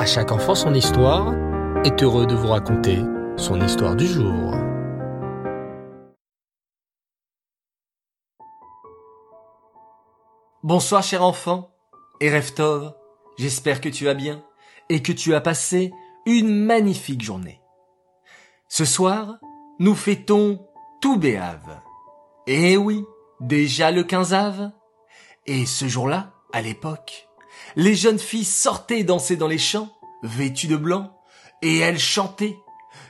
À chaque enfant son histoire est heureux de vous raconter son histoire du jour. Bonsoir cher enfant et j'espère que tu vas bien et que tu as passé une magnifique journée. Ce soir, nous fêtons tout Béave. Eh oui, déjà le 15 av. Et ce jour-là, à l'époque, les jeunes filles sortaient danser dans les champs, vêtues de blanc, et elles chantaient.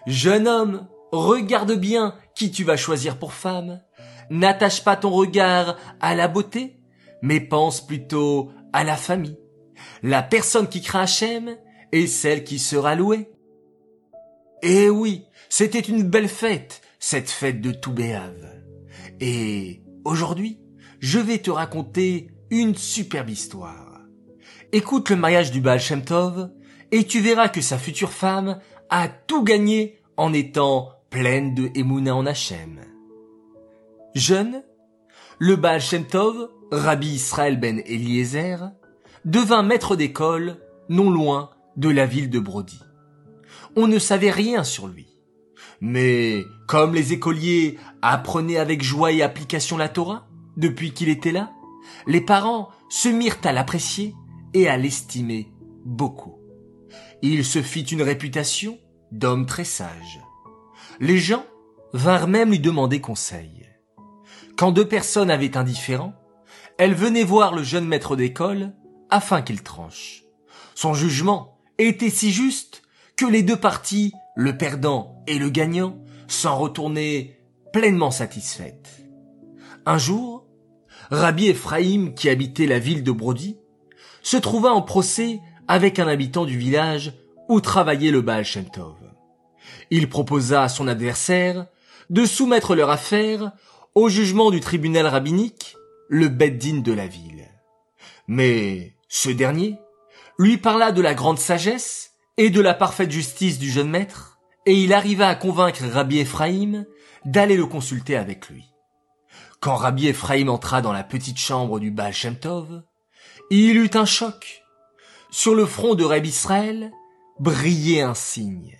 Jeune homme, regarde bien qui tu vas choisir pour femme. N'attache pas ton regard à la beauté, mais pense plutôt à la famille. La personne qui craint Hachem est celle qui sera louée. Eh oui, c'était une belle fête, cette fête de Toubéave. Et aujourd'hui, je vais te raconter une superbe histoire. Écoute le mariage du Baal Shem Tov et tu verras que sa future femme a tout gagné en étant pleine de Emouna en Hachem. Jeune, le Baal Shem Tov, Rabbi Israël ben Eliezer, devint maître d'école non loin de la ville de Brody. On ne savait rien sur lui. Mais comme les écoliers apprenaient avec joie et application la Torah depuis qu'il était là, les parents se mirent à l'apprécier et à l'estimer beaucoup. Il se fit une réputation d'homme très sage. Les gens vinrent même lui demander conseil. Quand deux personnes avaient un différend, elles venaient voir le jeune maître d'école afin qu'il tranche. Son jugement était si juste que les deux parties, le perdant et le gagnant, s'en retournaient pleinement satisfaites. Un jour, Rabbi Ephraim, qui habitait la ville de Brody, se trouva en procès avec un habitant du village où travaillait le Baal Shem Tov. Il proposa à son adversaire de soumettre leur affaire au jugement du tribunal rabbinique, le Beddin de la ville. Mais ce dernier lui parla de la grande sagesse et de la parfaite justice du jeune maître, et il arriva à convaincre Rabbi Ephraim d'aller le consulter avec lui. Quand Rabbi Ephraim entra dans la petite chambre du Baal il eut un choc. Sur le front de Rabbi Israël brillait un signe,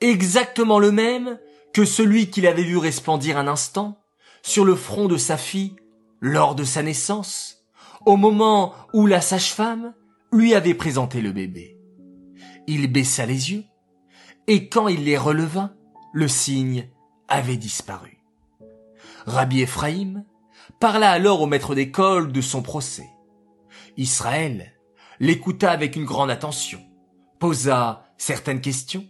exactement le même que celui qu'il avait vu resplendir un instant sur le front de sa fille lors de sa naissance, au moment où la sage-femme lui avait présenté le bébé. Il baissa les yeux, et quand il les releva, le signe avait disparu. Rabbi Ephraim parla alors au maître d'école de son procès. Israël l'écouta avec une grande attention, posa certaines questions,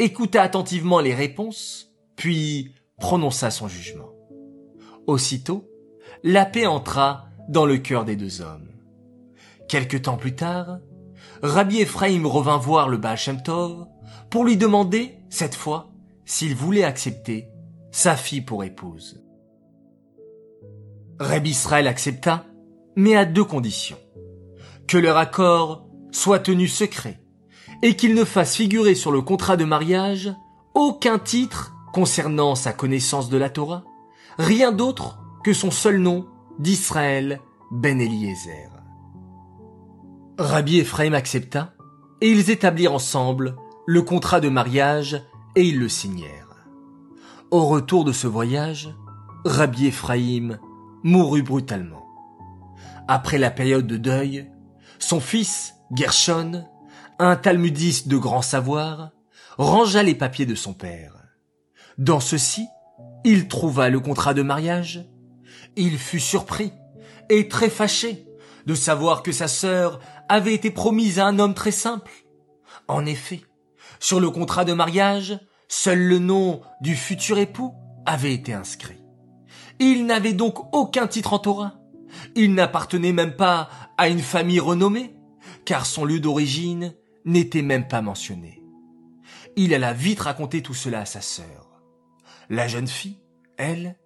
écouta attentivement les réponses, puis prononça son jugement. Aussitôt, la paix entra dans le cœur des deux hommes. Quelque temps plus tard, Rabbi Ephraim revint voir le Baal Tov pour lui demander, cette fois, s'il voulait accepter sa fille pour épouse. Rabbi Israël accepta, mais à deux conditions. Que leur accord soit tenu secret, et qu'il ne fasse figurer sur le contrat de mariage aucun titre concernant sa connaissance de la Torah, rien d'autre que son seul nom d'Israël ben Eliezer. Rabbi Ephraim accepta, et ils établirent ensemble le contrat de mariage et ils le signèrent. Au retour de ce voyage, Rabbi Ephraim mourut brutalement. Après la période de deuil, son fils, Gershon, un talmudiste de grand savoir, rangea les papiers de son père. Dans ceci, il trouva le contrat de mariage. Il fut surpris et très fâché de savoir que sa sœur avait été promise à un homme très simple. En effet, sur le contrat de mariage, seul le nom du futur époux avait été inscrit. Il n'avait donc aucun titre en Torah. Il n'appartenait même pas à une famille renommée, car son lieu d'origine n'était même pas mentionné. Il alla vite raconter tout cela à sa sœur. La jeune fille, elle,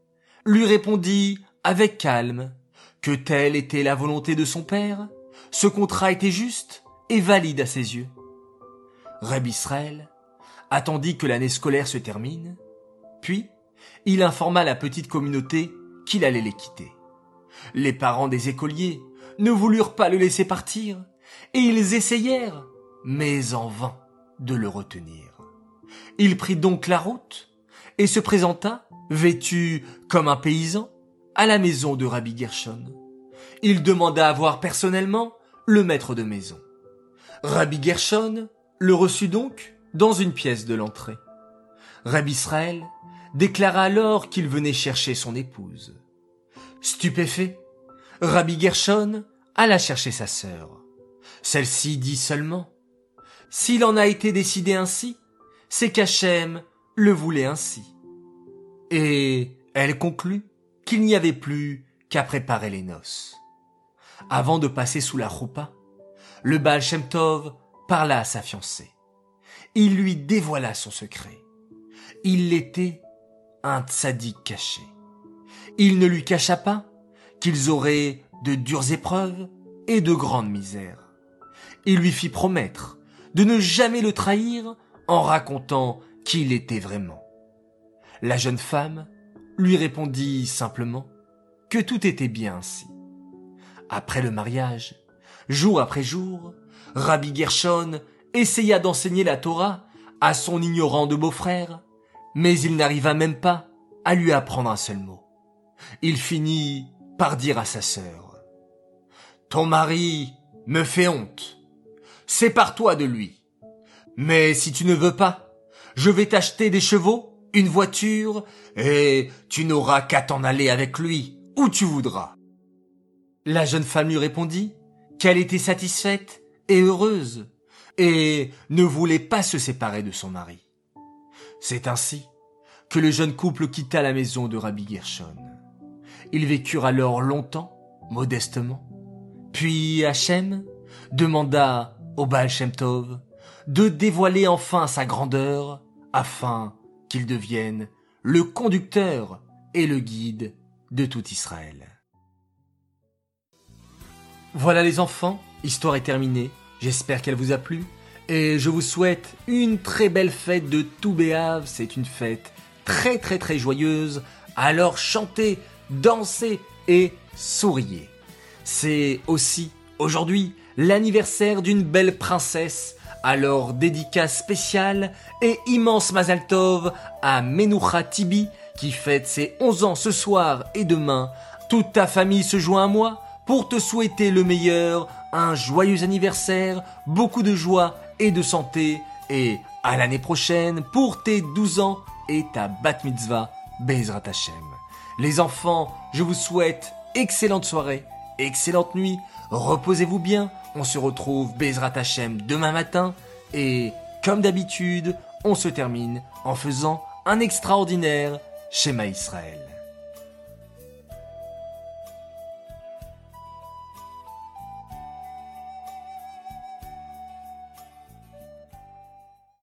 lui répondit avec calme que telle était la volonté de son père, ce contrat était juste et valide à ses yeux. Reb Israël attendit que l'année scolaire se termine, puis il informa la petite communauté qu'il allait les quitter. Les parents des écoliers ne voulurent pas le laisser partir, et ils essayèrent, mais en vain de le retenir. Il prit donc la route et se présenta, vêtu comme un paysan, à la maison de Rabbi Gershon. Il demanda à voir personnellement le maître de maison. Rabbi Gershon le reçut donc dans une pièce de l'entrée. Rabbi Israël déclara alors qu'il venait chercher son épouse. Stupéfait, Rabbi Gershon alla chercher sa sœur. Celle-ci dit seulement S'il en a été décidé ainsi, c'est qu'Hachem le voulait ainsi. Et elle conclut qu'il n'y avait plus qu'à préparer les noces. Avant de passer sous la roupa, le Baal parla à sa fiancée. Il lui dévoila son secret. Il était un tzaddik caché. Il ne lui cacha pas qu'ils auraient de dures épreuves et de grandes misères. Il lui fit promettre de ne jamais le trahir en racontant qui il était vraiment. La jeune femme lui répondit simplement que tout était bien ainsi. Après le mariage, jour après jour, Rabbi Gershon essaya d'enseigner la Torah à son ignorant de beau-frère, mais il n'arriva même pas à lui apprendre un seul mot. Il finit par dire à sa sœur, Ton mari me fait honte. Sépare-toi de lui. Mais si tu ne veux pas, je vais t'acheter des chevaux, une voiture, et tu n'auras qu'à t'en aller avec lui où tu voudras. La jeune femme lui répondit qu'elle était satisfaite et heureuse, et ne voulait pas se séparer de son mari. C'est ainsi que le jeune couple quitta la maison de Rabbi Gershon. Ils vécurent alors longtemps, modestement. Puis Hachem demanda au Baal Shem Tov de dévoiler enfin sa grandeur afin qu'il devienne le conducteur et le guide de tout Israël. Voilà les enfants, histoire est terminée. J'espère qu'elle vous a plu. Et je vous souhaite une très belle fête de Toubéave. C'est une fête très très très joyeuse. Alors chantez, dansez et souriez. C'est aussi aujourd'hui l'anniversaire d'une belle princesse. Alors dédicace spéciale et immense Mazaltov à Menoucha Tibi qui fête ses 11 ans ce soir et demain. Toute ta famille se joint à moi pour te souhaiter le meilleur, un joyeux anniversaire, beaucoup de joie et de santé et à l'année prochaine pour tes 12 ans et ta bat mitzvah Bezrat Hashem. Les enfants, je vous souhaite excellente soirée, excellente nuit, reposez-vous bien, on se retrouve Bezrat Hashem demain matin. Et comme d'habitude, on se termine en faisant un extraordinaire schéma Israël.